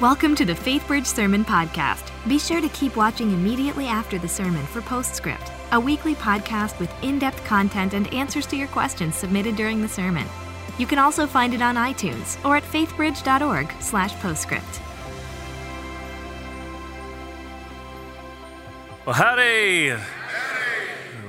Welcome to the FaithBridge Sermon Podcast. Be sure to keep watching immediately after the sermon for Postscript, a weekly podcast with in-depth content and answers to your questions submitted during the sermon. You can also find it on iTunes or at faithbridge.org/slash postscript. Well, howdy.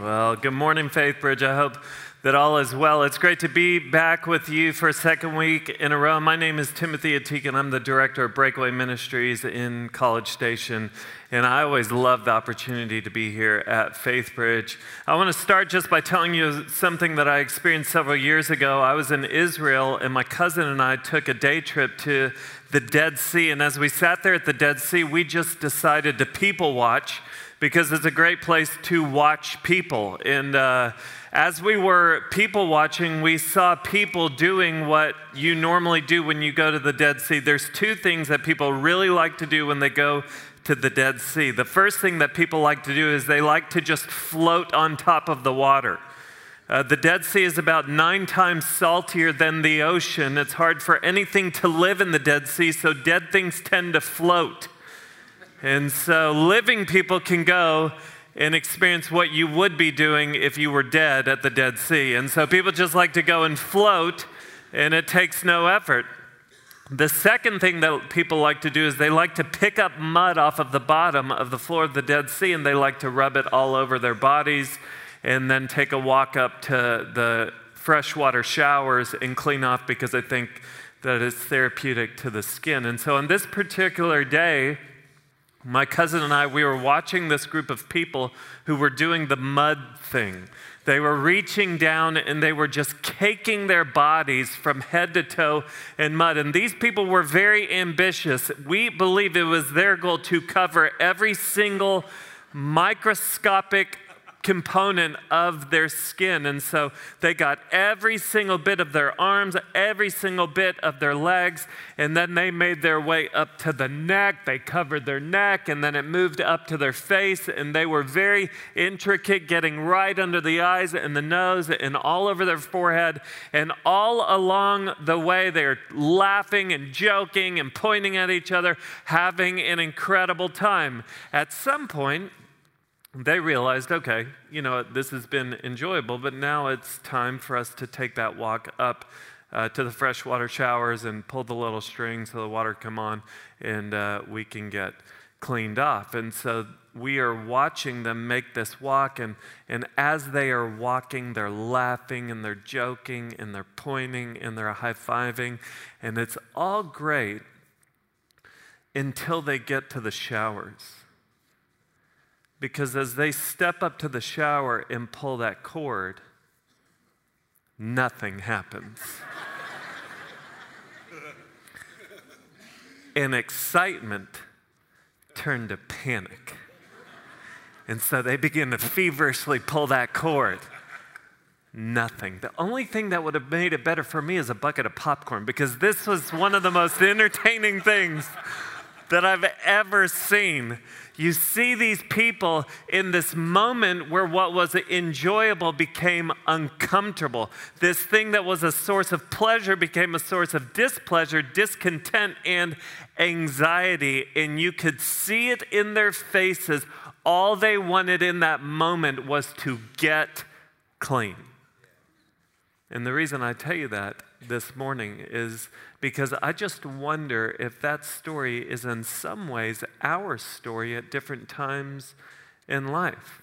Well, good morning, FaithBridge. I hope that all is well. It's great to be back with you for a second week in a row. My name is Timothy Ateek, and I'm the director of Breakaway Ministries in College Station. And I always love the opportunity to be here at FaithBridge. I want to start just by telling you something that I experienced several years ago. I was in Israel, and my cousin and I took a day trip to the Dead Sea. And as we sat there at the Dead Sea, we just decided to people watch because it's a great place to watch people. And uh, as we were people watching, we saw people doing what you normally do when you go to the Dead Sea. There's two things that people really like to do when they go to the Dead Sea. The first thing that people like to do is they like to just float on top of the water. Uh, the Dead Sea is about nine times saltier than the ocean. It's hard for anything to live in the Dead Sea, so dead things tend to float. And so living people can go and experience what you would be doing if you were dead at the Dead Sea. And so people just like to go and float, and it takes no effort. The second thing that people like to do is they like to pick up mud off of the bottom of the floor of the Dead Sea and they like to rub it all over their bodies and then take a walk up to the freshwater showers and clean off because they think that it's therapeutic to the skin. And so on this particular day, my cousin and I, we were watching this group of people who were doing the mud thing. They were reaching down and they were just caking their bodies from head to toe in mud. And these people were very ambitious. We believe it was their goal to cover every single microscopic component of their skin. And so they got every single bit of their arms, every single bit of their legs, and then they made their way up to the neck. They covered their neck, and then it moved up to their face. And they were very intricate, getting right under the eyes and the nose and all over their forehead. And all along the way, they're laughing and joking and pointing at each other, having an incredible time. At some point, they realized, okay, you know, this has been enjoyable, but now it's time for us to take that walk up uh, to the freshwater showers and pull the little string so the water come on and uh, we can get cleaned off. And so we are watching them make this walk, and, and as they are walking, they're laughing and they're joking and they're pointing and they're high fiving, and it's all great until they get to the showers. Because as they step up to the shower and pull that cord, nothing happens. and excitement turned to panic. And so they begin to feverishly pull that cord. Nothing. The only thing that would have made it better for me is a bucket of popcorn because this was one of the most entertaining things that I've ever seen. You see these people in this moment where what was enjoyable became uncomfortable. This thing that was a source of pleasure became a source of displeasure, discontent, and anxiety. And you could see it in their faces. All they wanted in that moment was to get clean. And the reason I tell you that this morning is because I just wonder if that story is in some ways our story at different times in life.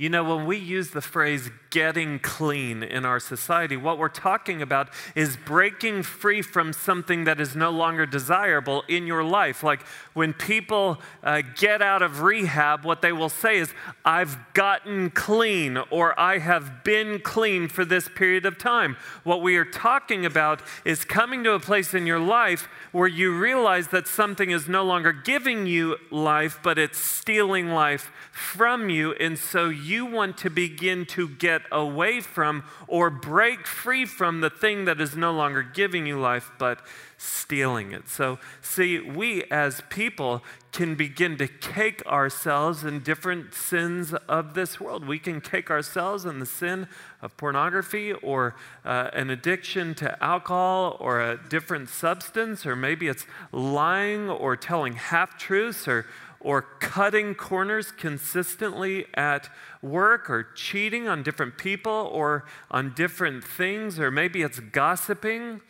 You know, when we use the phrase getting clean in our society, what we're talking about is breaking free from something that is no longer desirable in your life. Like when people uh, get out of rehab, what they will say is, I've gotten clean or I have been clean for this period of time. What we are talking about is coming to a place in your life where you realize that something is no longer giving you life, but it's stealing life from you. And so you you want to begin to get away from or break free from the thing that is no longer giving you life, but stealing it. So, see, we as people can begin to cake ourselves in different sins of this world. We can cake ourselves in the sin of pornography or uh, an addiction to alcohol or a different substance, or maybe it's lying or telling half truths or or cutting corners consistently at work or cheating on different people or on different things, or maybe it's gossiping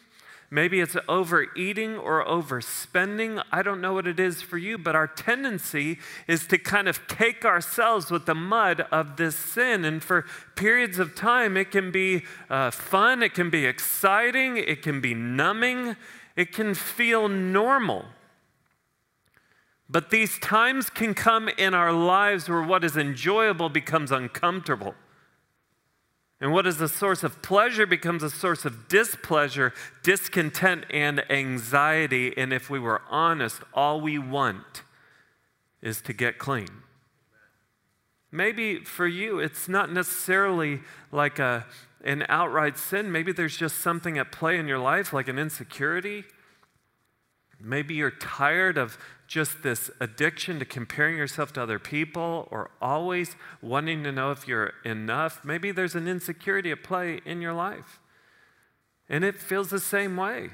Maybe it's overeating or overspending. I don't know what it is for you, but our tendency is to kind of cake ourselves with the mud of this sin. And for periods of time, it can be uh, fun, it can be exciting, it can be numbing, it can feel normal. But these times can come in our lives where what is enjoyable becomes uncomfortable. And what is a source of pleasure becomes a source of displeasure, discontent, and anxiety. And if we were honest, all we want is to get clean. Maybe for you, it's not necessarily like a, an outright sin. Maybe there's just something at play in your life, like an insecurity. Maybe you're tired of just this addiction to comparing yourself to other people or always wanting to know if you're enough. Maybe there's an insecurity at play in your life. And it feels the same way.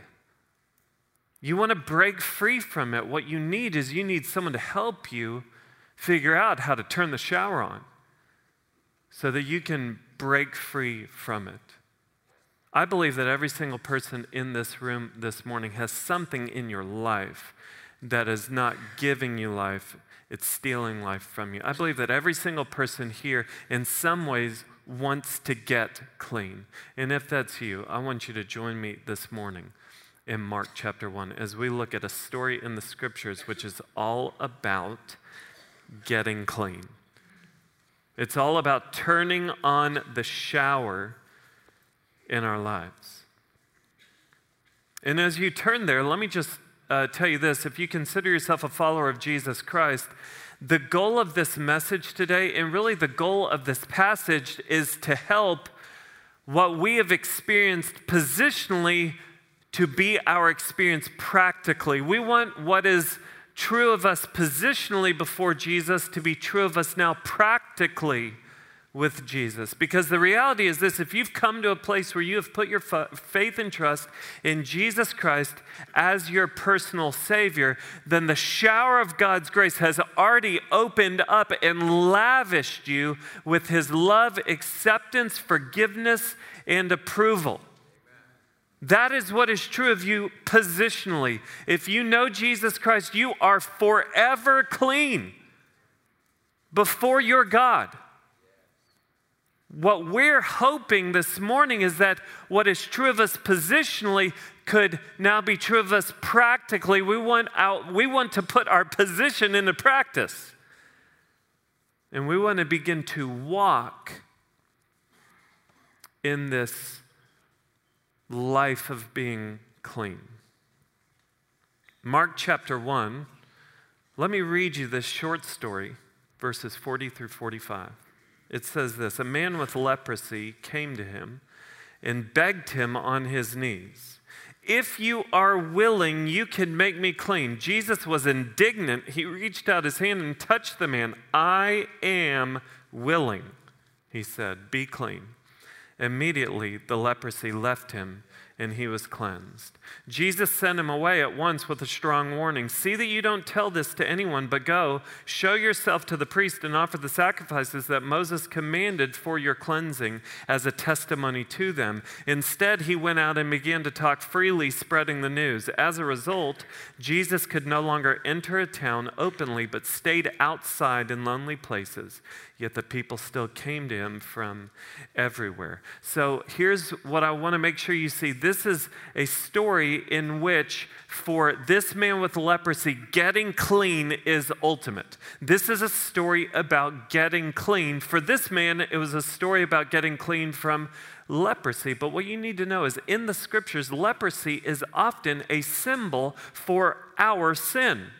You want to break free from it. What you need is you need someone to help you figure out how to turn the shower on so that you can break free from it. I believe that every single person in this room this morning has something in your life that is not giving you life, it's stealing life from you. I believe that every single person here, in some ways, wants to get clean. And if that's you, I want you to join me this morning in Mark chapter 1 as we look at a story in the scriptures which is all about getting clean. It's all about turning on the shower in our lives. And as you turn there, let me just uh, tell you this if you consider yourself a follower of Jesus Christ, the goal of this message today, and really the goal of this passage, is to help what we have experienced positionally to be our experience practically. We want what is true of us positionally before Jesus to be true of us now practically with Jesus. Because the reality is this if you've come to a place where you have put your faith and trust in Jesus Christ as your personal Savior, then the shower of God's grace has already opened up and lavished you with His love, acceptance, forgiveness, and approval. That is what is true of you positionally. If you know Jesus Christ, you are forever clean before your God. What we're hoping this morning is that what is true of us positionally could now be true of us practically. We want, out, we want to put our position into practice. And we want to begin to walk in this life of being clean. Mark chapter 1, let me read you this short story, verses 40 through 45 it says this A man with leprosy came to him and begged him on his knees. If you are willing, you can make me clean. Jesus was indignant. He reached out his hand and touched the man. I am willing, he said, be clean. Immediately, the leprosy left him and he was cleansed. Jesus sent him away at once with a strong warning See that you don't tell this to anyone, but go, show yourself to the priest, and offer the sacrifices that Moses commanded for your cleansing as a testimony to them. Instead, he went out and began to talk freely, spreading the news. As a result, Jesus could no longer enter a town openly, but stayed outside in lonely places. Yet the people still came to him from everywhere. So here's what I want to make sure you see. This is a story in which, for this man with leprosy, getting clean is ultimate. This is a story about getting clean. For this man, it was a story about getting clean from leprosy. But what you need to know is in the scriptures, leprosy is often a symbol for our sin.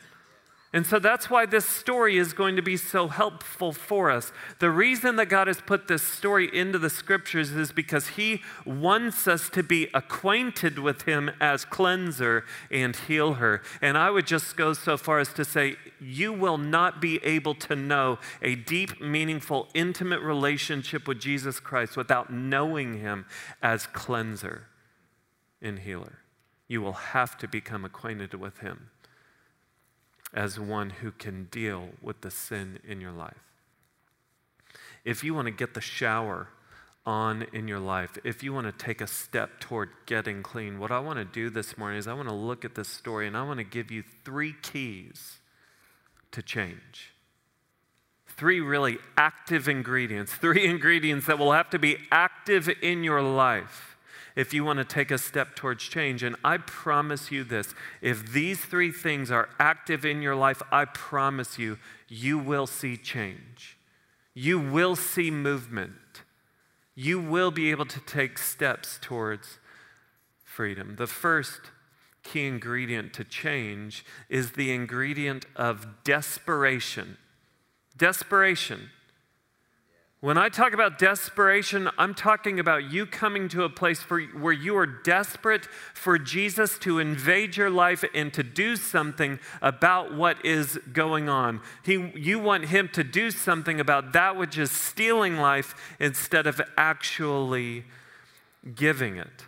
And so that's why this story is going to be so helpful for us. The reason that God has put this story into the scriptures is because He wants us to be acquainted with Him as cleanser and healer. And I would just go so far as to say, you will not be able to know a deep, meaningful, intimate relationship with Jesus Christ without knowing Him as cleanser and healer. You will have to become acquainted with Him as one who can deal with the sin in your life. If you want to get the shower on in your life, if you want to take a step toward getting clean, what I want to do this morning is I want to look at this story and I want to give you three keys to change. Three really active ingredients, three ingredients that will have to be active in your life if you want to take a step towards change. And I promise you this if these three things are active in your life, I promise you, you will see change. You will see movement. You will be able to take steps towards freedom. The first key ingredient to change is the ingredient of desperation. Desperation. When I talk about desperation, I'm talking about you coming to a place for, where you are desperate for Jesus to invade your life and to do something about what is going on. He, you want Him to do something about that which is stealing life instead of actually giving it.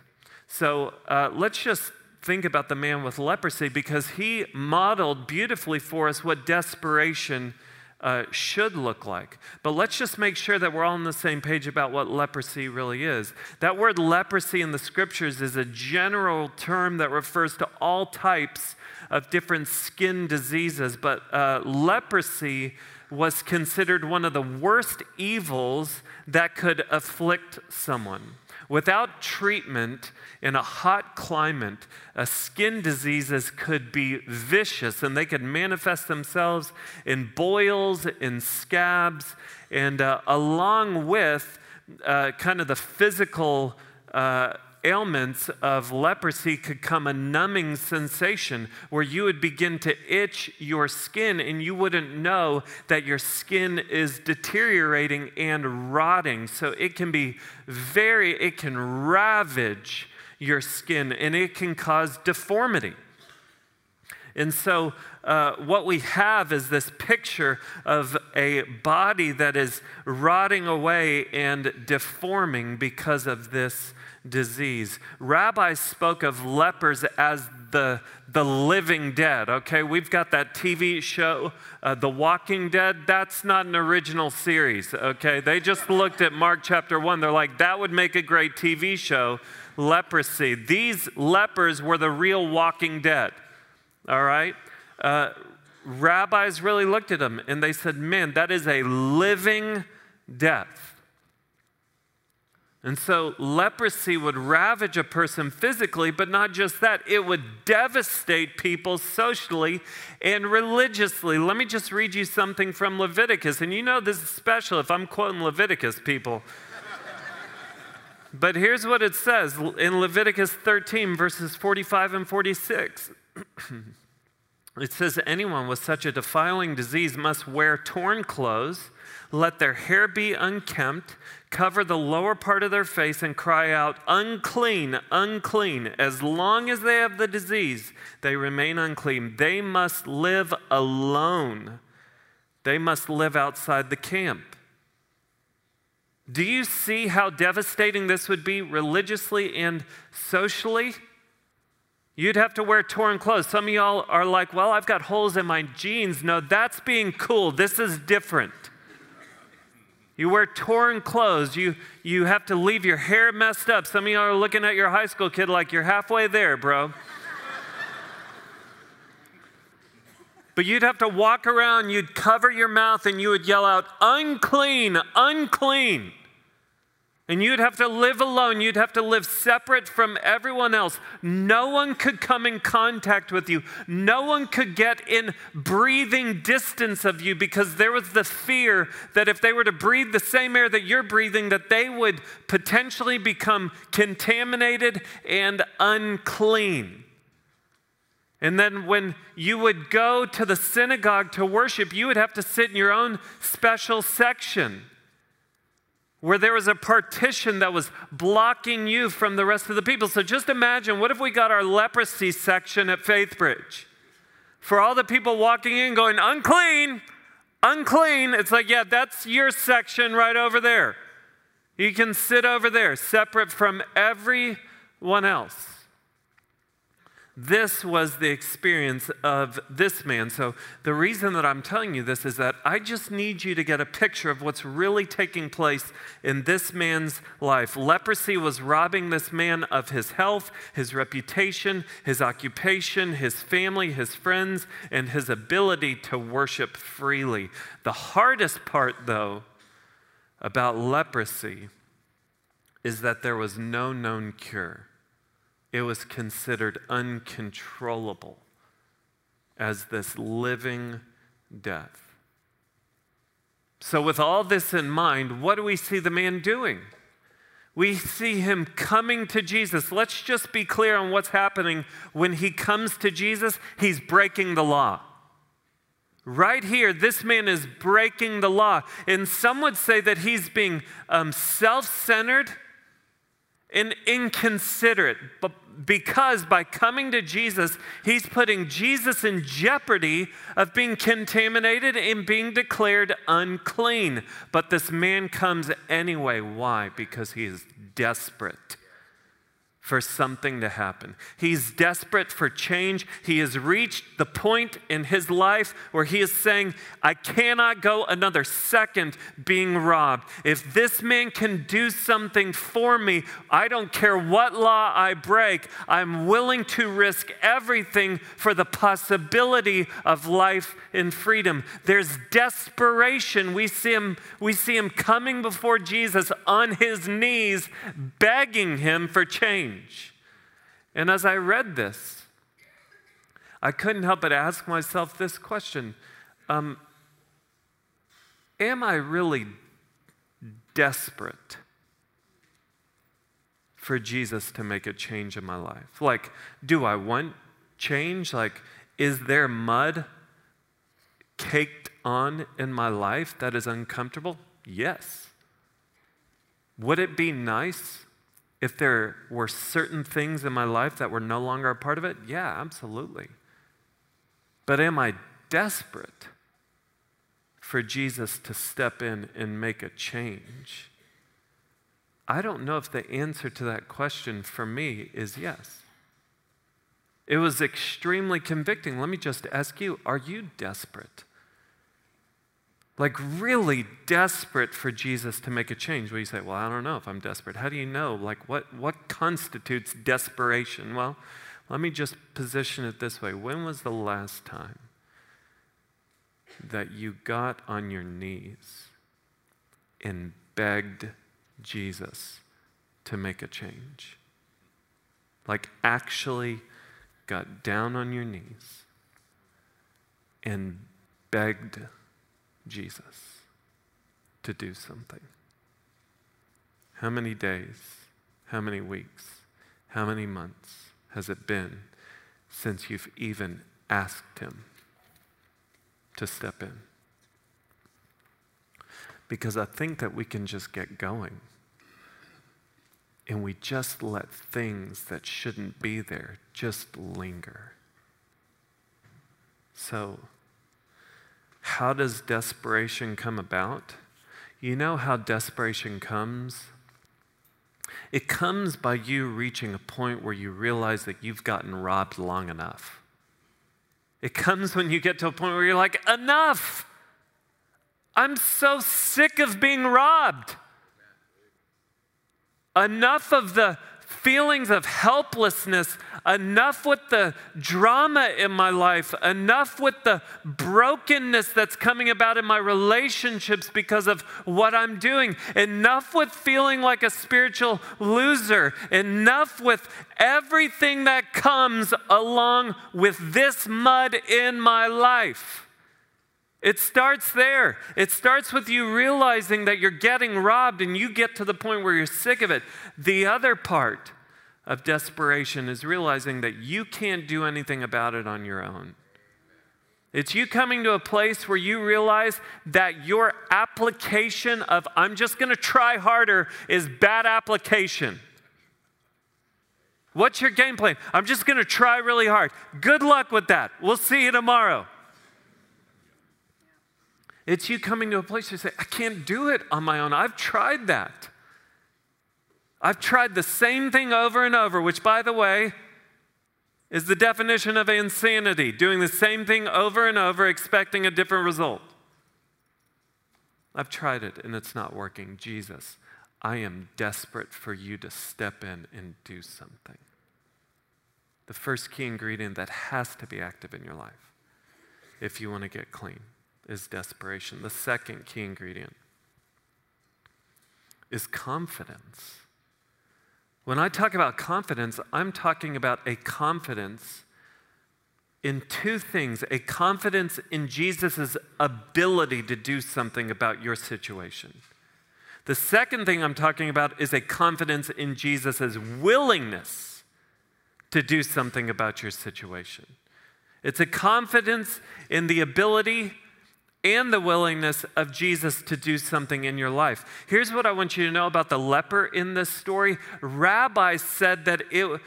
So uh, let's just think about the man with leprosy because he modeled beautifully for us what desperation uh, should look like. But let's just make sure that we're all on the same page about what leprosy really is. That word leprosy in the scriptures is a general term that refers to all types of different skin diseases, but uh, leprosy was considered one of the worst evils that could afflict someone. Without treatment in a hot climate, skin diseases could be vicious and they could manifest themselves in boils, in scabs, and uh, along with uh, kind of the physical uh, ailments of leprosy could come a numbing sensation where you would begin to itch your skin and you wouldn't know that your skin is deteriorating and rotting. So it can be very, it can ravage your skin and it can cause deformity. And so, uh, what we have is this picture of a body that is rotting away and deforming because of this disease. Rabbis spoke of lepers as the, the living dead, okay? We've got that TV show, uh, The Walking Dead. That's not an original series, okay? They just looked at Mark chapter 1. They're like, that would make a great TV show, leprosy. These lepers were the real walking dead, all right? Uh, rabbis really looked at them and they said, man, that is a living death. And so leprosy would ravage a person physically, but not just that, it would devastate people socially and religiously. Let me just read you something from Leviticus. And you know this is special if I'm quoting Leviticus, people. but here's what it says in Leviticus 13, verses 45 and 46. it says, Anyone with such a defiling disease must wear torn clothes, let their hair be unkempt cover the lower part of their face and cry out, Unclean, unclean. As long as they have the disease, they remain unclean. They must live alone, they must live outside the camp. Do you see how devastating this would be religiously and socially? You'd have to wear torn clothes. Some of y'all are like, well, I've got holes in my jeans. No, that's being cool. This is different. You wear torn clothes. You, you have to leave your hair messed up. Some of y'all are looking at your high school kid like you're halfway there, bro. but you'd have to walk around, you'd cover your mouth, and you would yell out, unclean, unclean. And you'd have to live alone. You'd have to live separate from everyone else. No one could come in contact with you. No one could get in breathing distance of you because there was the fear that if they were to breathe the same air that you're breathing, that they would potentially become contaminated and unclean. And then when you would go to the synagogue to worship, you would have to sit in your own special section where there was a partition that was blocking you from the rest of the people. So just imagine what if we got our leprosy section at Faithbridge? For all the people walking in going, unclean, unclean. It's like, yeah, that's your section right over there. You can sit over there, separate from everyone else. This was the experience of this man. So, the reason that I'm telling you this is that I just need you to get a picture of what's really taking place in this man's life. Leprosy was robbing this man of his health, his reputation, his occupation, his family, his friends, and his ability to worship freely. The hardest part, though, about leprosy is that there was no known cure it was considered uncontrollable as this living death. So, with all this in mind, what do we see the man doing? We see him coming to Jesus. Let's just be clear on what's happening when he comes to Jesus. He's breaking the law. Right here, this man is breaking the law. And some would say that he's being um, self centered and inconsiderate. But because by coming to Jesus, he's putting Jesus in jeopardy of being contaminated and being declared unclean. But this man comes anyway. Why? Because he is desperate for something to happen. He's desperate for change. He has reached the point in his life where he is saying, I cannot go another second being robbed. If this man can do something for me, I don't care what law I break, I'm willing to risk everything for the possibility of life and freedom. There's desperation. We see him, we see him coming before Jesus on his knees, begging him for change change. And as I read this, I couldn't help but ask myself this question um, Am I really desperate for Jesus to make a change in my life? Like, do I want change? Like, is there mud caked on in my life that is uncomfortable? Yes. Would it be nice if there were certain things in my life that were no longer a part of it, yeah, absolutely. But am I desperate for Jesus to step in and make a change? I don't know if the answer to that question for me is yes. It was extremely convicting. Let me just ask you are you desperate? Like really desperate for Jesus to make a change. Well, you say, well, I don't know if I'm desperate. How do you know? Like, what, what constitutes desperation? Well, let me just position it this way. When was the last time that you got on your knees and begged Jesus to make a change? Like, actually got down on your knees and begged Jesus to do something. How many days, how many weeks, how many months has it been since you've even asked Him to step in? Because I think that we can just get going and we just let things that shouldn't be there just linger. So, how does desperation come about? You know how desperation comes? It comes by you reaching a point where you realize that you've gotten robbed long enough. It comes when you get to a point where you're like, enough! I'm so sick of being robbed. Enough of the feelings of helplessness, enough with the drama in my life, enough with the brokenness that's coming about in my relationships because of what I'm doing, enough with feeling like a spiritual loser, enough with everything that comes along with this mud in my life. It starts there. It starts with you realizing that you're getting robbed and you get to the point where you're sick of it. The other part of desperation is realizing that you can't do anything about it on your own. It's you coming to a place where you realize that your application of, I'm just going to try harder, is bad application. What's your game plan? I'm just going to try really hard. Good luck with that. We'll see you tomorrow. It's you coming to a place you say, I can't do it on my own. I've tried that. I've tried the same thing over and over, which, by the way, is the definition of insanity doing the same thing over and over, expecting a different result. I've tried it and it's not working. Jesus, I am desperate for you to step in and do something. The first key ingredient that has to be active in your life if you want to get clean is desperation. The second key ingredient is confidence. When I talk about confidence, I'm talking about a confidence in two things a confidence in Jesus' ability to do something about your situation. The second thing I'm talking about is a confidence in Jesus' willingness to do something about your situation. It's a confidence in the ability and the willingness of Jesus to do something in your life. Here's what I want you to know about the leper in this story. Rabbi said that it,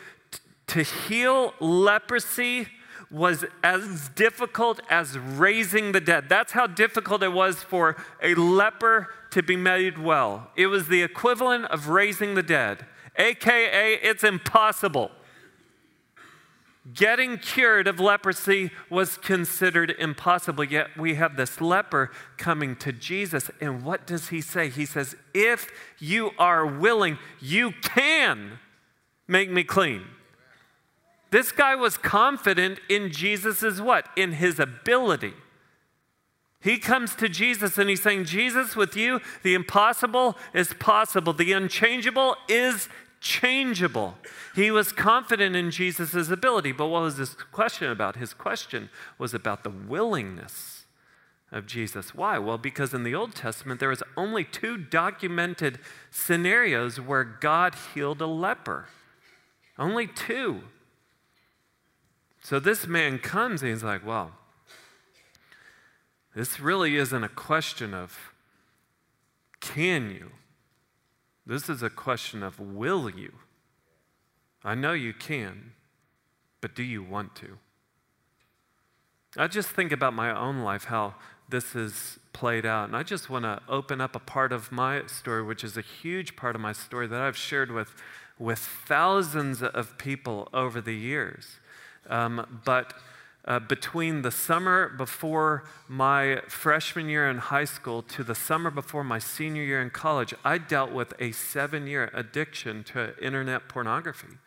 to heal leprosy was as difficult as raising the dead. That's how difficult it was for a leper to be made well. It was the equivalent of raising the dead, AKA, it's impossible getting cured of leprosy was considered impossible. Yet we have this leper coming to Jesus. And what does he say? He says, If you are willing, you can make me clean. This guy was confident in Jesus's what? In his ability. He comes to Jesus and he's saying, Jesus, with you, the impossible is possible. The unchangeable is changeable. He was confident in Jesus' ability, but what was his question about? His question was about the willingness of Jesus. Why? Well, because in the Old Testament, there was only two documented scenarios where God healed a leper. Only two. So this man comes and he's like, well, this really isn't a question of can you? This is a question of will you? I know you can, but do you want to? I just think about my own life, how this is played out. And I just want to open up a part of my story, which is a huge part of my story that I've shared with, with thousands of people over the years. Um, but uh, between the summer before my freshman year in high school to the summer before my senior year in college, I dealt with a seven year addiction to internet pornography.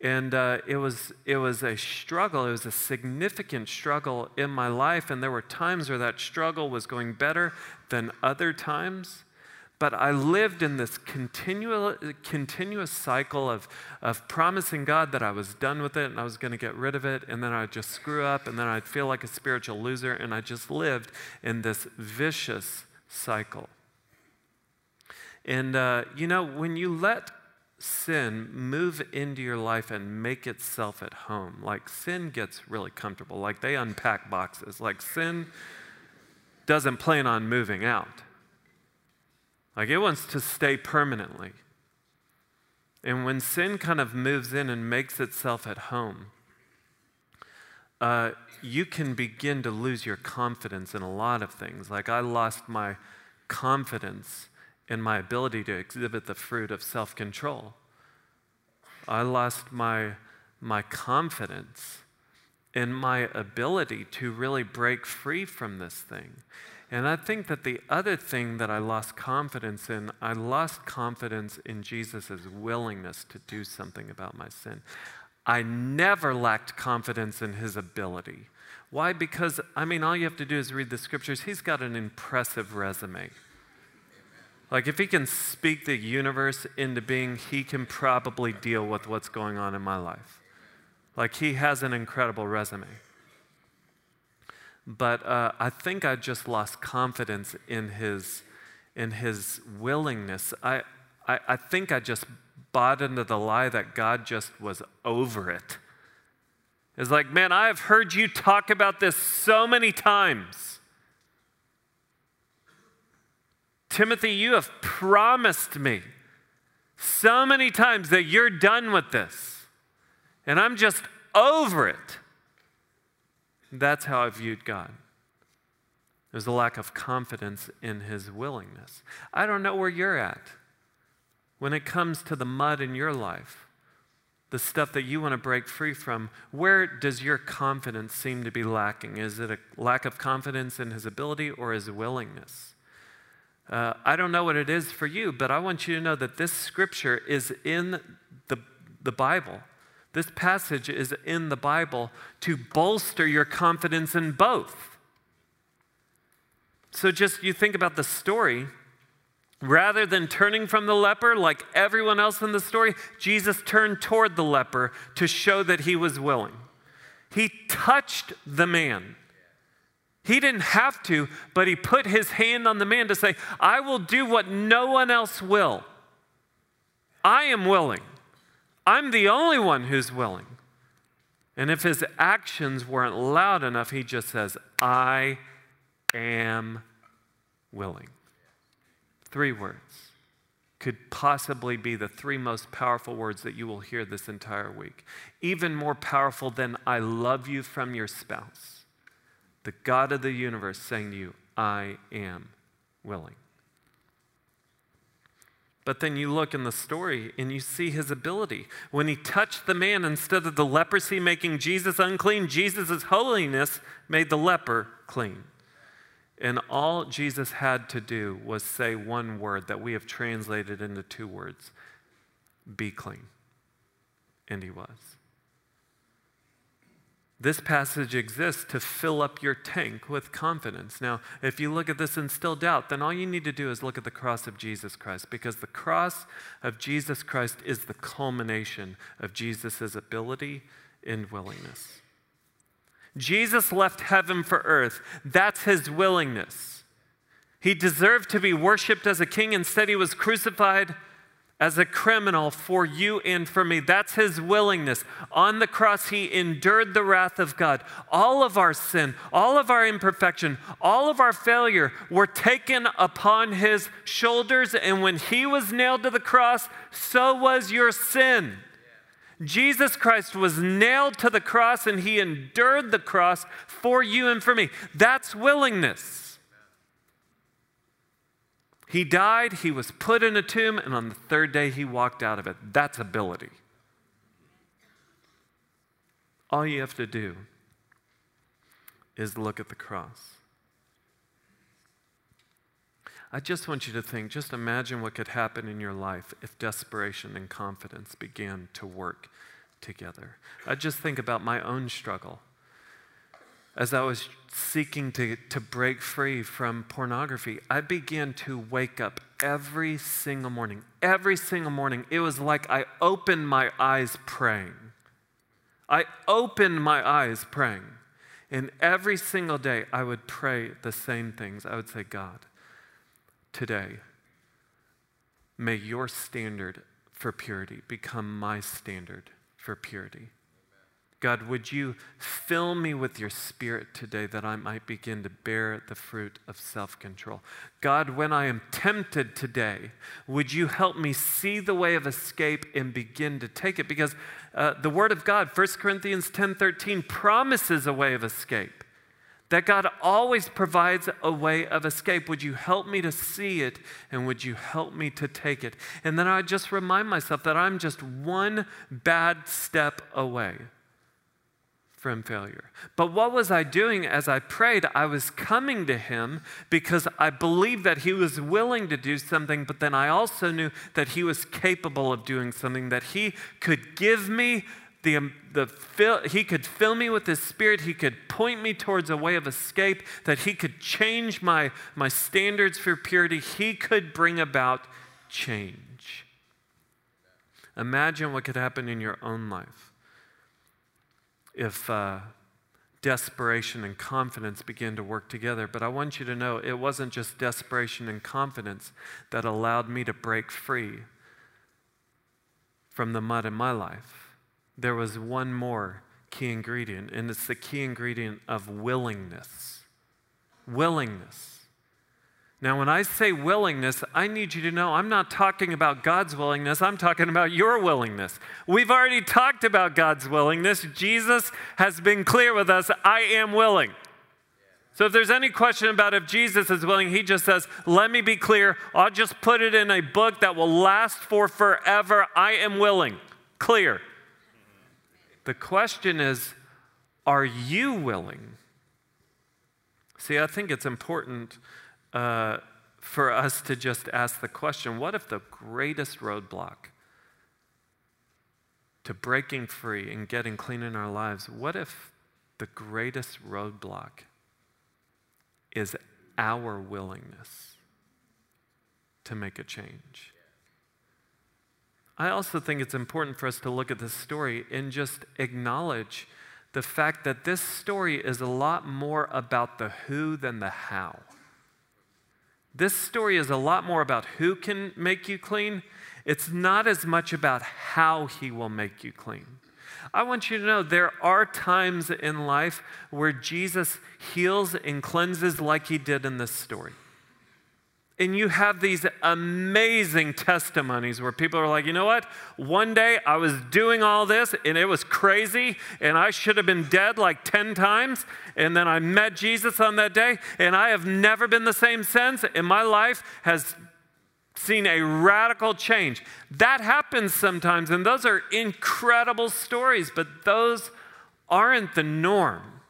And uh, it, was, it was a struggle. It was a significant struggle in my life. And there were times where that struggle was going better than other times. But I lived in this continual, continuous cycle of, of promising God that I was done with it and I was going to get rid of it, and then I'd just screw up, and then I'd feel like a spiritual loser, and I just lived in this vicious cycle. And, uh, you know, when you let sin move into your life and make itself at home, like sin gets really comfortable, like they unpack boxes, like sin doesn't plan on moving out. Like it wants to stay permanently. And when sin kind of moves in and makes itself at home, uh, you can begin to lose your confidence in a lot of things. Like I lost my confidence in my ability to exhibit the fruit of self control. I lost my, my confidence in my ability to really break free from this thing. And I think that the other thing that I lost confidence in, I lost confidence in Jesus' willingness to do something about my sin. I never lacked confidence in his ability. Why? Because, I mean, all you have to do is read the scriptures. He's got an impressive resume. Like, if he can speak the universe into being, he can probably deal with what's going on in my life. Like, he has an incredible resume but uh, I think I just lost confidence in his, in his willingness. I, I, I think I just bought into the lie that God just was over it. It's like, man, I have heard you talk about this so many times. Timothy, you have promised me so many times that you're done with this, and I'm just over it. That's how I viewed God. There's a lack of confidence in his willingness. I don't know where you're at when it comes to the mud in your life, the stuff that you want to break free from. Where does your confidence seem to be lacking? Is it a lack of confidence in his ability or his willingness? Uh, I don't know what it is for you, but I want you to know that this scripture is in the, the Bible. This passage is in the Bible to bolster your confidence in both. So just you think about the story. Rather than turning from the leper like everyone else in the story, Jesus turned toward the leper to show that he was willing. He touched the man. He didn't have to, but he put his hand on the man to say, I will do what no one else will. I am willing. I'm the only one who's willing. And if his actions weren't loud enough, he just says, I am willing. Three words could possibly be the three most powerful words that you will hear this entire week. Even more powerful than I love you from your spouse. The God of the universe saying to you, I am willing. But then you look in the story and you see his ability. When he touched the man, instead of the leprosy making Jesus unclean, Jesus' holiness made the leper clean. And all Jesus had to do was say one word that we have translated into two words be clean. And he was. This passage exists to fill up your tank with confidence. Now, if you look at this and still doubt, then all you need to do is look at the cross of Jesus Christ because the cross of Jesus Christ is the culmination of Jesus' ability and willingness. Jesus left heaven for earth. That's his willingness. He deserved to be worshiped as a king. And instead, he was crucified as a criminal for you and for me. That's his willingness. On the cross, he endured the wrath of God. All of our sin, all of our imperfection, all of our failure were taken upon his shoulders. And when he was nailed to the cross, so was your sin. Jesus Christ was nailed to the cross and he endured the cross for you and for me. That's willingness. He died, he was put in a tomb, and on the third day he walked out of it. That's ability. All you have to do is look at the cross. I just want you to think, just imagine what could happen in your life if desperation and confidence began to work together. I just think about my own struggle as I was seeking to, to break free from pornography. I began to wake up every single morning. Every single morning, it was like I opened my eyes praying. I opened my eyes praying. And every single day, I would pray the same things. I would say, God, today, may your standard for purity become my standard for purity. God, would you fill me with your spirit today that I might begin to bear the fruit of self control? God, when I am tempted today, would you help me see the way of escape and begin to take it? Because uh, the Word of God, 1 Corinthians 10 13, promises a way of escape that God always provides a way of escape. Would you help me to see it and would you help me to take it? And then I just remind myself that I'm just one bad step away from failure. But what was I doing as I prayed? I was coming to Him because I believed that He was willing to do something, but then I also knew that He was capable of doing something, that He could give me the, um, the fill, he could fill me with his spirit. He could point me towards a way of escape, that he could change my, my standards for purity. He could bring about change. Imagine what could happen in your own life if uh, desperation and confidence begin to work together. But I want you to know it wasn't just desperation and confidence that allowed me to break free from the mud in my life, there was one more key ingredient, and it's the key ingredient of willingness. Willingness. Now, when I say willingness, I need you to know I'm not talking about God's willingness, I'm talking about your willingness. We've already talked about God's willingness. Jesus has been clear with us I am willing. So, if there's any question about if Jesus is willing, he just says, Let me be clear. I'll just put it in a book that will last for forever. I am willing. Clear. The question is, Are you willing? See, I think it's important uh, for us to just ask the question what if the greatest roadblock to breaking free and getting clean in our lives, what if the greatest roadblock is our willingness to make a change? I also think it's important for us to look at this story and just acknowledge the fact that this story is a lot more about the who than the how. This story is a lot more about who can make you clean. It's not as much about how he will make you clean. I want you to know there are times in life where Jesus heals and cleanses like he did in this story. And you have these amazing testimonies where people are like, you know what? One day I was doing all this and it was crazy and I should have been dead like 10 times. And then I met Jesus on that day and I have never been the same since. And my life has seen a radical change. That happens sometimes. And those are incredible stories, but those aren't the norm.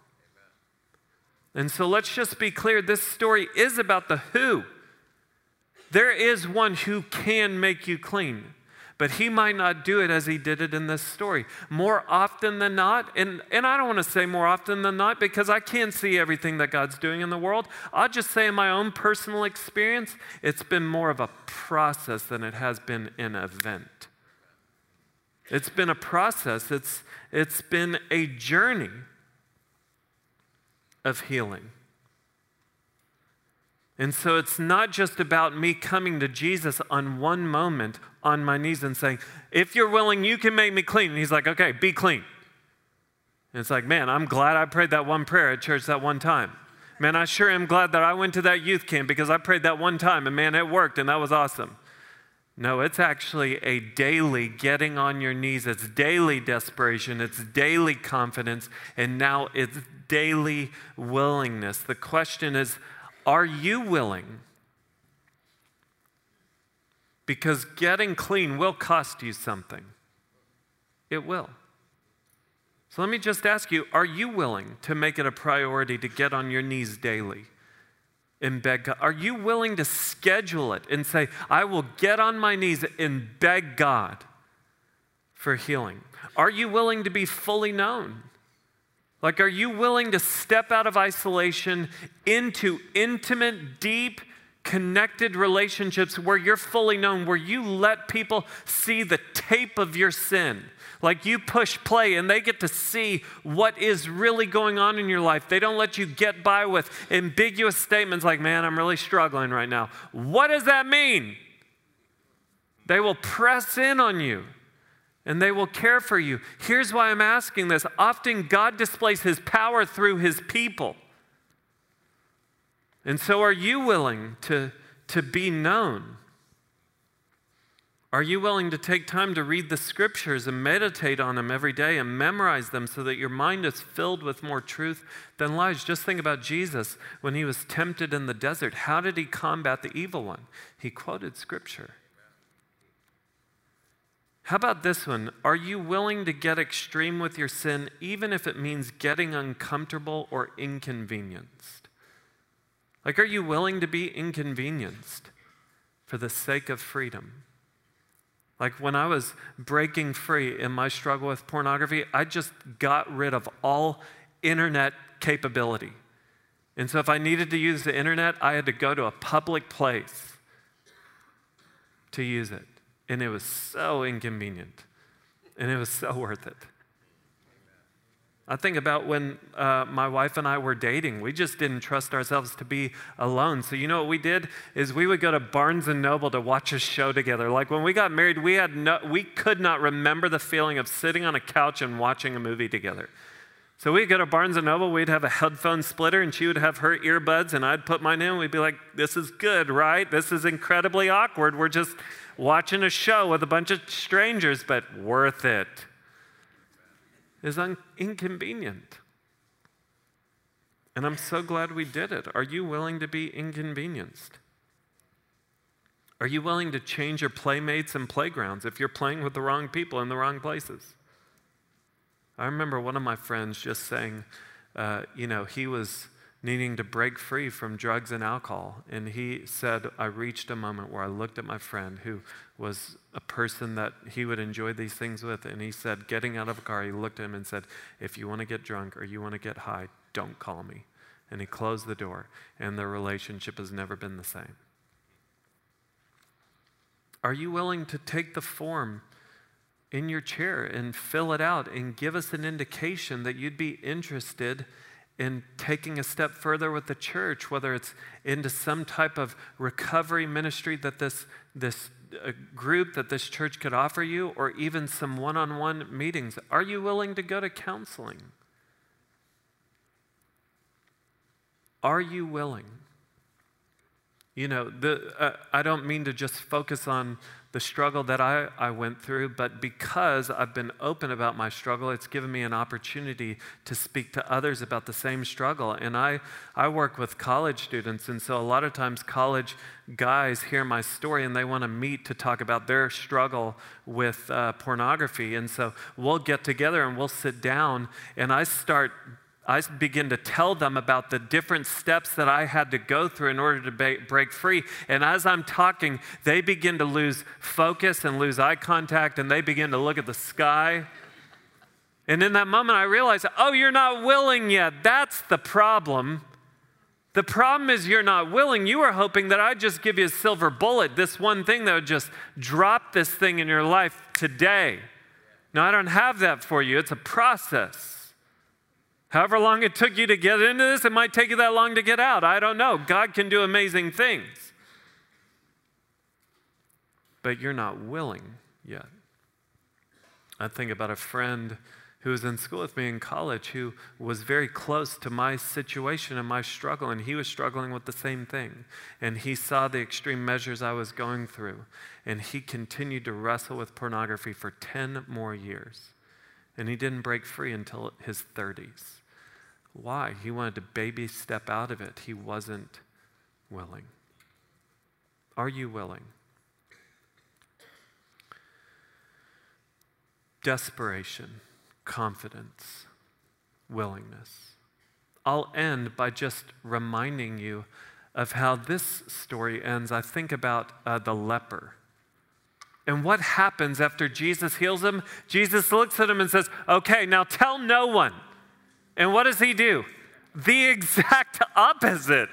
And so let's just be clear this story is about the who. There is one who can make you clean, but he might not do it as he did it in this story. More often than not, and, and I don't want to say more often than not because I can't see everything that God's doing in the world. I'll just say in my own personal experience, it's been more of a process than it has been an event. It's been a process, it's, it's been a journey of healing. And so it's not just about me coming to Jesus on one moment on my knees and saying, If you're willing, you can make me clean. And he's like, Okay, be clean. And it's like, Man, I'm glad I prayed that one prayer at church that one time. Man, I sure am glad that I went to that youth camp because I prayed that one time and man, it worked and that was awesome. No, it's actually a daily getting on your knees. It's daily desperation. It's daily confidence. And now it's daily willingness. The question is, are you willing? Because getting clean will cost you something. It will. So let me just ask you are you willing to make it a priority to get on your knees daily and beg God? Are you willing to schedule it and say, I will get on my knees and beg God for healing? Are you willing to be fully known? Like, are you willing to step out of isolation into intimate, deep, connected relationships where you're fully known, where you let people see the tape of your sin? Like you push play and they get to see what is really going on in your life. They don't let you get by with ambiguous statements like, man, I'm really struggling right now. What does that mean? They will press in on you and they will care for you. Here's why I'm asking this often God displays his power through his people. And so, are you willing to, to be known? Are you willing to take time to read the scriptures and meditate on them every day and memorize them so that your mind is filled with more truth than lies? Just think about Jesus when he was tempted in the desert. How did he combat the evil one? He quoted scripture. How about this one? Are you willing to get extreme with your sin, even if it means getting uncomfortable or inconvenienced? Like, are you willing to be inconvenienced for the sake of freedom? Like, when I was breaking free in my struggle with pornography, I just got rid of all internet capability. And so, if I needed to use the internet, I had to go to a public place to use it. And it was so inconvenient. And it was so worth it. I think about when uh, my wife and I were dating. We just didn't trust ourselves to be alone. So you know what we did is we would go to Barnes and Noble to watch a show together. Like when we got married, we had no, we could not remember the feeling of sitting on a couch and watching a movie together. So we'd go to Barnes and Noble. We'd have a headphone splitter, and she would have her earbuds, and I'd put mine in. and We'd be like, "This is good, right? This is incredibly awkward. We're just watching a show with a bunch of strangers, but worth it." is un- inconvenient. And I'm so glad we did it. Are you willing to be inconvenienced? Are you willing to change your playmates and playgrounds if you're playing with the wrong people in the wrong places? I remember one of my friends just saying, uh, you know, he was needing to break free from drugs and alcohol. And he said, I reached a moment where I looked at my friend who was a person that he would enjoy these things with. And he said, getting out of a car, he looked at him and said, If you want to get drunk or you want to get high, don't call me. And he closed the door, and their relationship has never been the same. Are you willing to take the form in your chair and fill it out and give us an indication that you'd be interested in taking a step further with the church, whether it's into some type of recovery ministry that this, this uh, group that this church could offer you, or even some one on one meetings. Are you willing to go to counseling? Are you willing? You know, the, uh, I don't mean to just focus on the struggle that I, I went through, but because I've been open about my struggle, it's given me an opportunity to speak to others about the same struggle. And I, I work with college students, and so a lot of times college guys hear my story and they want to meet to talk about their struggle with uh, pornography. And so we'll get together and we'll sit down, and I start I begin to tell them about the different steps that I had to go through in order to ba- break free. And as I'm talking, they begin to lose focus and lose eye contact, and they begin to look at the sky. And in that moment, I realize, oh, you're not willing yet. That's the problem. The problem is you're not willing. You are hoping that I'd just give you a silver bullet, this one thing that would just drop this thing in your life today. No, I don't have that for you. It's a process. However long it took you to get into this, it might take you that long to get out. I don't know. God can do amazing things. But you're not willing yet. I think about a friend who was in school with me in college who was very close to my situation and my struggle, and he was struggling with the same thing. And he saw the extreme measures I was going through, and he continued to wrestle with pornography for 10 more years. And he didn't break free until his 30s. Why? He wanted to baby step out of it. He wasn't willing. Are you willing? Desperation, confidence, willingness. I'll end by just reminding you of how this story ends. I think about uh, the leper. And what happens after Jesus heals him? Jesus looks at him and says, Okay, now tell no one. And what does he do? The exact opposite.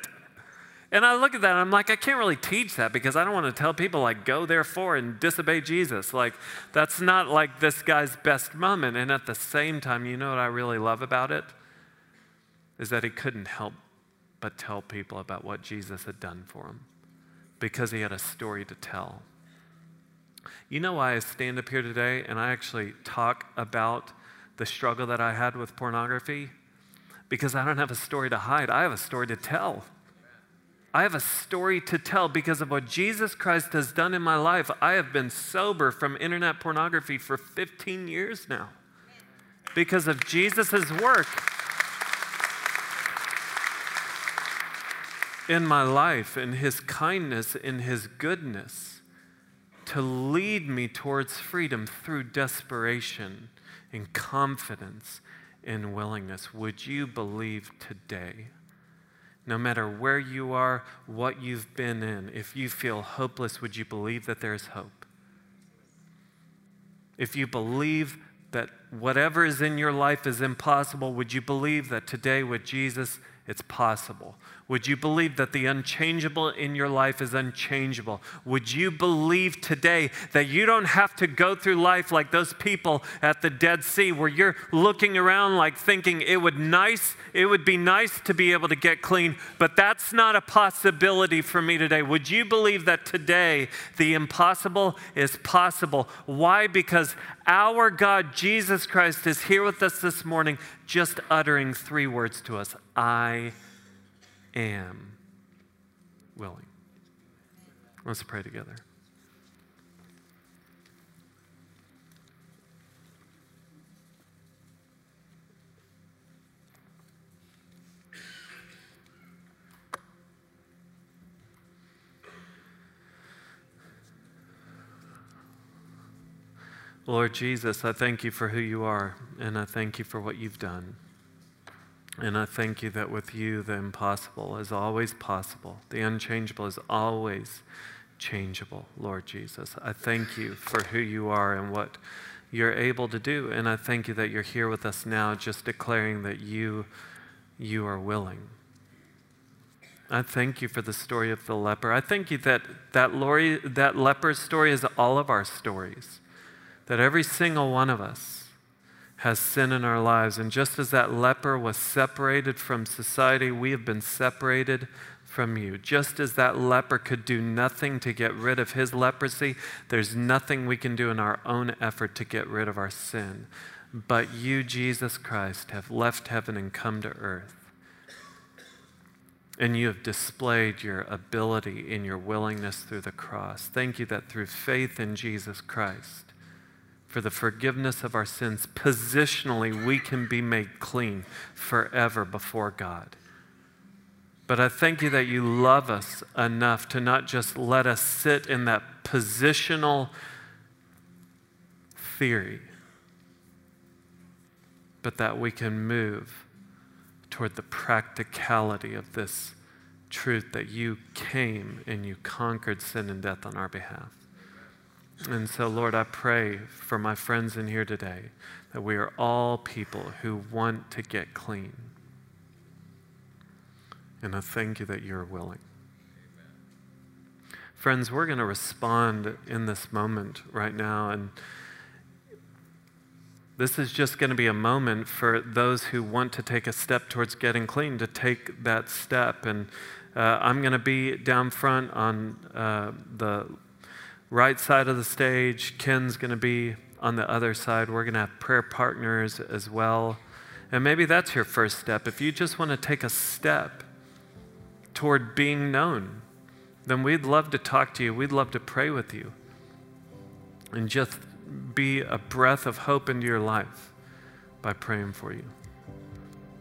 And I look at that and I'm like, I can't really teach that because I don't want to tell people, like, go therefore and disobey Jesus. Like, that's not like this guy's best moment. And at the same time, you know what I really love about it? Is that he couldn't help but tell people about what Jesus had done for him because he had a story to tell. You know why I stand up here today and I actually talk about the struggle that I had with pornography? Because I don't have a story to hide, I have a story to tell. I have a story to tell because of what Jesus Christ has done in my life. I have been sober from internet pornography for 15 years now because of Jesus' work in my life, in his kindness, in his goodness to lead me towards freedom through desperation in confidence and willingness. Would you believe today? No matter where you are, what you've been in, if you feel hopeless, would you believe that there's hope? If you believe that whatever is in your life is impossible, would you believe that today with Jesus it's possible? Would you believe that the unchangeable in your life is unchangeable? Would you believe today that you don't have to go through life like those people at the Dead Sea where you're looking around like thinking it would nice it would be nice to be able to get clean, but that's not a possibility for me today. Would you believe that today the impossible is possible? Why? Because our God Jesus Christ is here with us this morning just uttering three words to us. I am willing. Let's pray together. Lord Jesus, I thank you for who you are, and I thank you for what you've done. And I thank you that with you, the impossible is always possible, the unchangeable is always changeable, Lord Jesus. I thank you for who you are and what you're able to do. And I thank you that you're here with us now, just declaring that you, you are willing. I thank you for the story of the leper. I thank you that that, that leper's story is all of our stories, that every single one of us has sin in our lives. And just as that leper was separated from society, we have been separated from you. Just as that leper could do nothing to get rid of his leprosy, there's nothing we can do in our own effort to get rid of our sin. But you, Jesus Christ, have left heaven and come to earth. And you have displayed your ability in your willingness through the cross. Thank you that through faith in Jesus Christ, for the forgiveness of our sins, positionally, we can be made clean forever before God. But I thank you that you love us enough to not just let us sit in that positional theory, but that we can move toward the practicality of this truth that you came and you conquered sin and death on our behalf. And so, Lord, I pray for my friends in here today that we are all people who want to get clean. And I thank you that you're willing. Amen. Friends, we're going to respond in this moment right now. And this is just going to be a moment for those who want to take a step towards getting clean to take that step. And uh, I'm going to be down front on uh, the right side of the stage. Ken's going to be on the other side. We're going to have prayer partners as well. And maybe that's your first step. If you just want to take a step toward being known, then we'd love to talk to you. We'd love to pray with you and just be a breath of hope into your life by praying for you.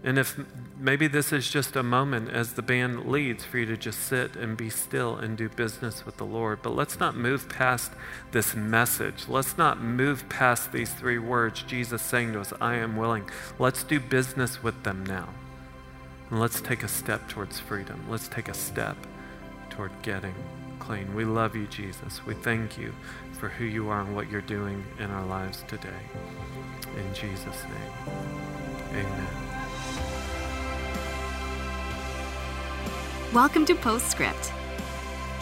And if maybe this is just a moment as the band leads for you to just sit and be still and do business with the Lord. But let's not move past this message. Let's not move past these three words Jesus saying to us, I am willing. Let's do business with them now. And let's take a step towards freedom. Let's take a step toward getting clean. We love you, Jesus. We thank you for who you are and what you're doing in our lives today. In Jesus' name, amen. Welcome to Postscript.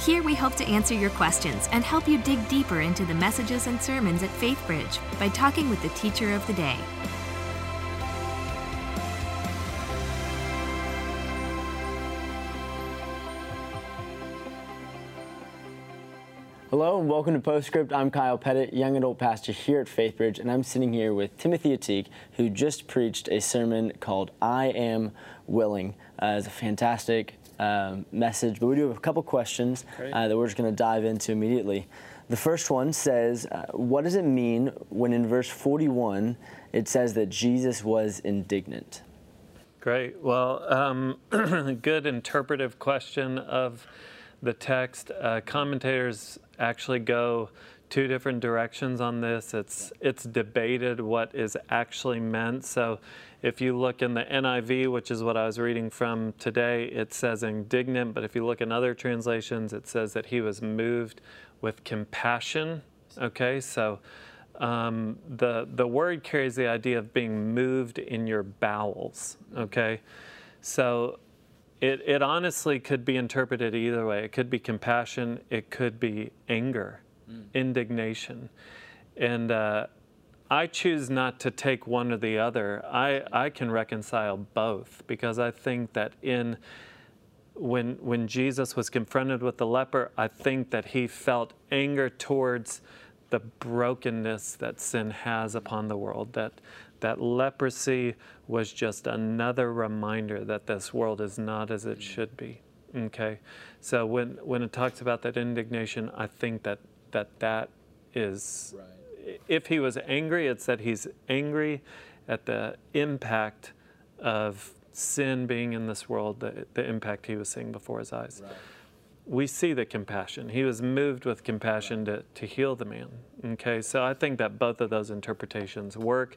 Here we hope to answer your questions and help you dig deeper into the messages and sermons at FaithBridge by talking with the teacher of the day. Hello and welcome to Postscript. I'm Kyle Pettit, young adult pastor here at FaithBridge, and I'm sitting here with Timothy Ateek, who just preached a sermon called I Am Willing. Uh, it's a fantastic um, message, but we do have a couple questions uh, that we're just going to dive into immediately. The first one says, uh, What does it mean when in verse 41 it says that Jesus was indignant? Great. Well, um, good interpretive question of the text. Uh, commentators actually go two different directions on this. It's it's debated what is actually meant. So if you look in the NIV, which is what I was reading from today, it says indignant, but if you look in other translations, it says that he was moved with compassion. Okay, so um, the, the word carries the idea of being moved in your bowels. Okay, so it, it honestly could be interpreted either way. It could be compassion, it could be anger, mm. indignation. And uh, I choose not to take one or the other. I, I can reconcile both because I think that in when when Jesus was confronted with the leper, I think that he felt anger towards the brokenness that sin has upon the world. That that leprosy was just another reminder that this world is not as it should be. Okay, so when when it talks about that indignation, I think that that that is. Right. If he was angry, it's that he's angry at the impact of sin being in this world, the, the impact he was seeing before his eyes. Right. We see the compassion. He was moved with compassion right. to, to heal the man. Okay, so I think that both of those interpretations work.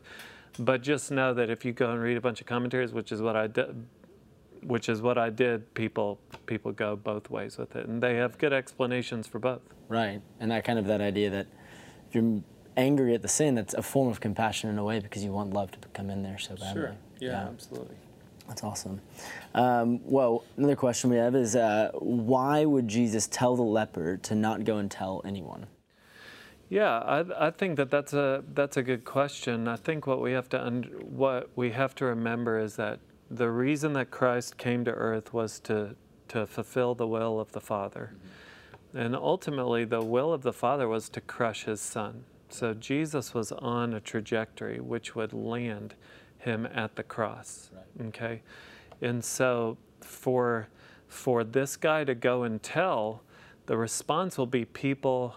But just know that if you go and read a bunch of commentaries, which is what I did, which is what I did, people people go both ways with it, and they have good explanations for both. Right, and that kind of that idea that if you're angry at the sin, that's a form of compassion in a way because you want love to come in there so badly. Sure. Yeah, yeah. absolutely. That's awesome. Um, well, another question we have is uh, why would Jesus tell the leper to not go and tell anyone? Yeah, I, I think that that's a that's a good question. I think what we have to what we have to remember is that the reason that Christ came to earth was to to fulfill the will of the Father, mm-hmm. And ultimately the will of the Father was to crush His Son. So Jesus was on a trajectory which would land him at the cross. Right. Okay, and so for for this guy to go and tell, the response will be people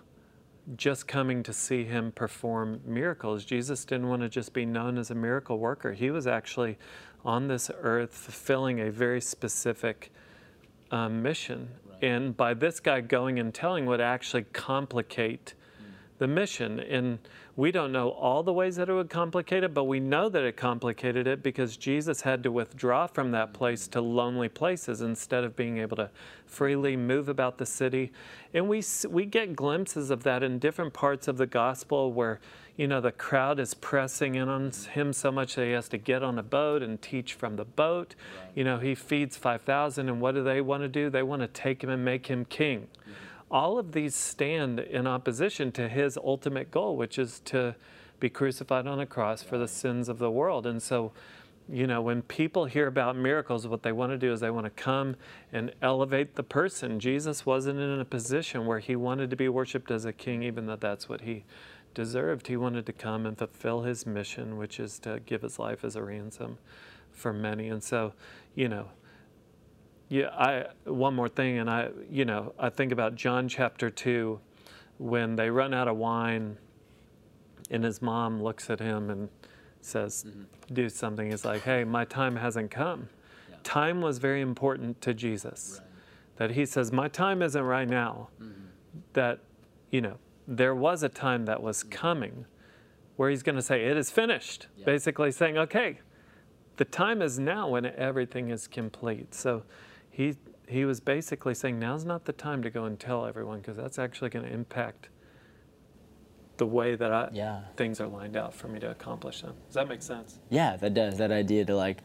just coming to see him perform miracles. Jesus didn't want to just be known as a miracle worker. He was actually on this earth fulfilling a very specific um, mission. And by this guy going and telling would actually complicate the mission. And we don't know all the ways that it would complicate it, but we know that it complicated it because Jesus had to withdraw from that place to lonely places instead of being able to freely move about the city. And we, we get glimpses of that in different parts of the gospel where, you know, the crowd is pressing in on him so much that he has to get on a boat and teach from the boat. Right. You know, he feeds 5,000, and what do they want to do? They want to take him and make him king. Mm-hmm all of these stand in opposition to his ultimate goal, which is to be crucified on a cross for the sins of the world. And so, you know, when people hear about miracles, what they want to do is they want to come and elevate the person. Jesus wasn't in a position where he wanted to be worshiped as a king, even though that's what he deserved. He wanted to come and fulfill his mission, which is to give his life as a ransom for many. And so, you know, yeah, I one more thing, and I you know I think about John chapter two, when they run out of wine, and his mom looks at him and says, mm-hmm. "Do something." He's like, "Hey, my time hasn't come." Yeah. Time was very important to Jesus. Right. That he says, "My time isn't right now." Mm-hmm. That you know there was a time that was mm-hmm. coming, where he's going to say, "It is finished." Yeah. Basically saying, "Okay." The time is now when everything is complete. So, he he was basically saying now's not the time to go and tell everyone because that's actually going to impact the way that I, yeah. things are lined out for me to accomplish them. Does that make sense? Yeah, that does. That idea to like,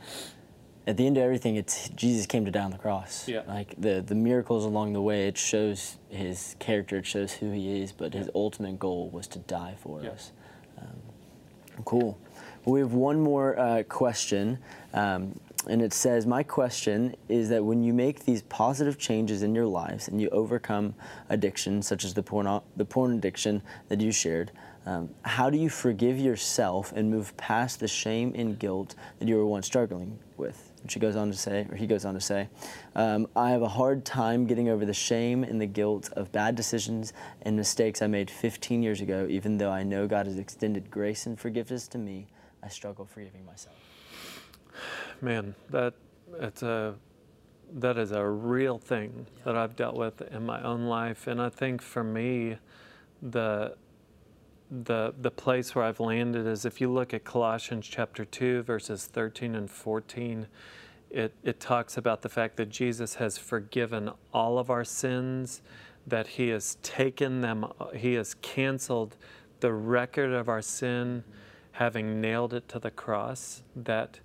at the end of everything, it's Jesus came to die on the cross. Yeah. Like the the miracles along the way, it shows his character, it shows who he is, but his ultimate goal was to die for yeah. us. Um, cool. We have one more uh, question. Um, and it says, My question is that when you make these positive changes in your lives and you overcome addiction, such as the porn, the porn addiction that you shared, um, how do you forgive yourself and move past the shame and guilt that you were once struggling with? She goes on to say, or he goes on to say, um, I have a hard time getting over the shame and the guilt of bad decisions and mistakes I made 15 years ago, even though I know God has extended grace and forgiveness to me. I struggle forgiving myself man, that it's a that is a real thing yeah. that I've dealt with in my own life, and I think for me, the the the place where I've landed is if you look at Colossians chapter two, verses thirteen and fourteen. It, it talks about the fact that Jesus has forgiven all of our sins, that He has taken them, He has canceled the record of our sin, having nailed it to the cross, that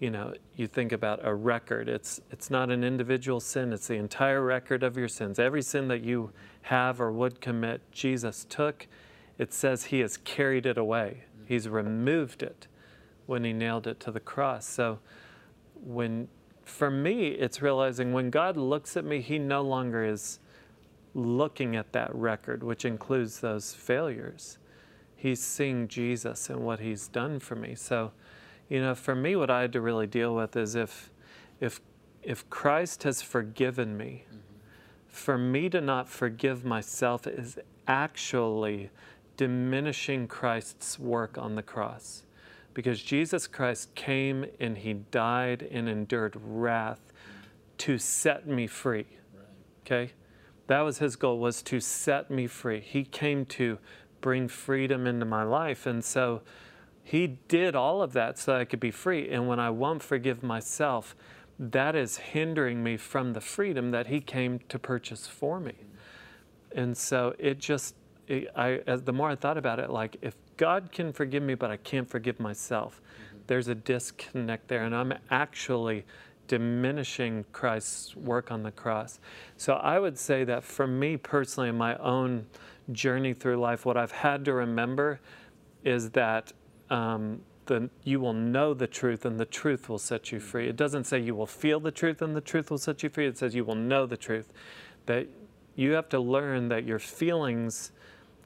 you know, you think about a record. It's it's not an individual sin. It's the entire record of your sins. Every sin that you have or would commit, Jesus took. It says He has carried it away. He's removed it when He nailed it to the cross. So, when for me, it's realizing when God looks at me, He no longer is looking at that record, which includes those failures. He's seeing Jesus and what He's done for me. So, you know, for me, what I had to really deal with is if, if, if Christ has forgiven me, mm-hmm. for me to not forgive myself is actually diminishing Christ's work on the cross. Because Jesus Christ came and he died and endured wrath to set me free. Okay? That was his goal was to set me free. He came to bring freedom into my life. And so he did all of that so that I could be free. And when I won't forgive myself, that is hindering me from the freedom that he came to purchase for me. And so it just, it, I, as the more I thought about it, like if God can forgive me, but I can't forgive myself, mm-hmm. there's a disconnect there. And I'm actually diminishing Christ's work on the cross. So I would say that for me personally, in my own journey through life, what I've had to remember is that um, the, you will know the truth and the truth will set you free. It doesn't say you will feel the truth and the truth will set you free. It says you will know the truth. That you have to learn that your feelings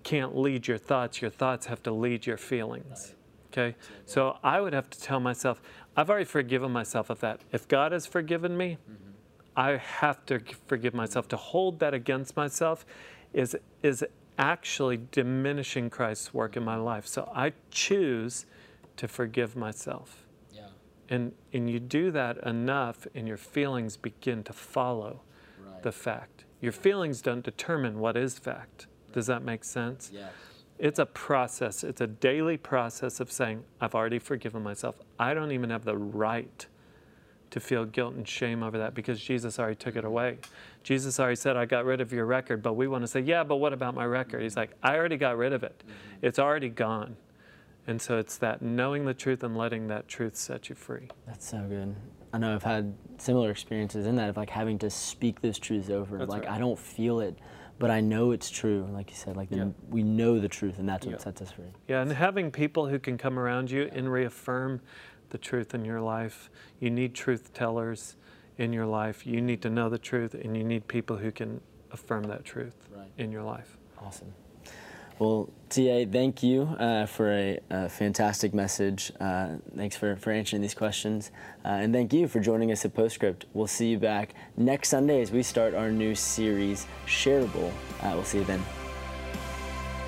can't lead your thoughts, your thoughts have to lead your feelings. Okay? So I would have to tell myself, I've already forgiven myself of that. If God has forgiven me, mm-hmm. I have to forgive myself. To hold that against myself is, is actually diminishing Christ's work in my life. So I choose to forgive myself. Yeah. And, and you do that enough, and your feelings begin to follow right. the fact. Your feelings don't determine what is fact. Does that make sense? Yes. It's a process, it's a daily process of saying, I've already forgiven myself. I don't even have the right to feel guilt and shame over that because Jesus already took it away. Jesus already said, I got rid of your record, but we want to say, yeah, but what about my record? He's like, I already got rid of it. Mm-hmm. It's already gone. And so it's that knowing the truth and letting that truth set you free. That's so good. I know I've had similar experiences in that of like having to speak those truths over. That's like right. I don't feel it, but I know it's true. Like you said, like yeah. we know the truth, and that's what yeah. sets us free. Yeah, and having people who can come around you and reaffirm the truth in your life. You need truth tellers in your life. You need to know the truth, and you need people who can affirm that truth right. in your life. Awesome. Well, TA, thank you uh, for a, a, fantastic message. Uh, thanks for, for answering these questions. Uh, and thank you for joining us at Postscript. We'll see you back next Sunday as we start our new series, Shareable. Uh, we'll see you then.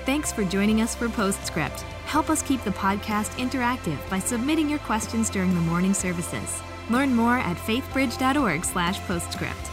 Thanks for joining us for Postscript. Help us keep the podcast interactive by submitting your questions during the morning services. Learn more at faithbridge.org/postscript.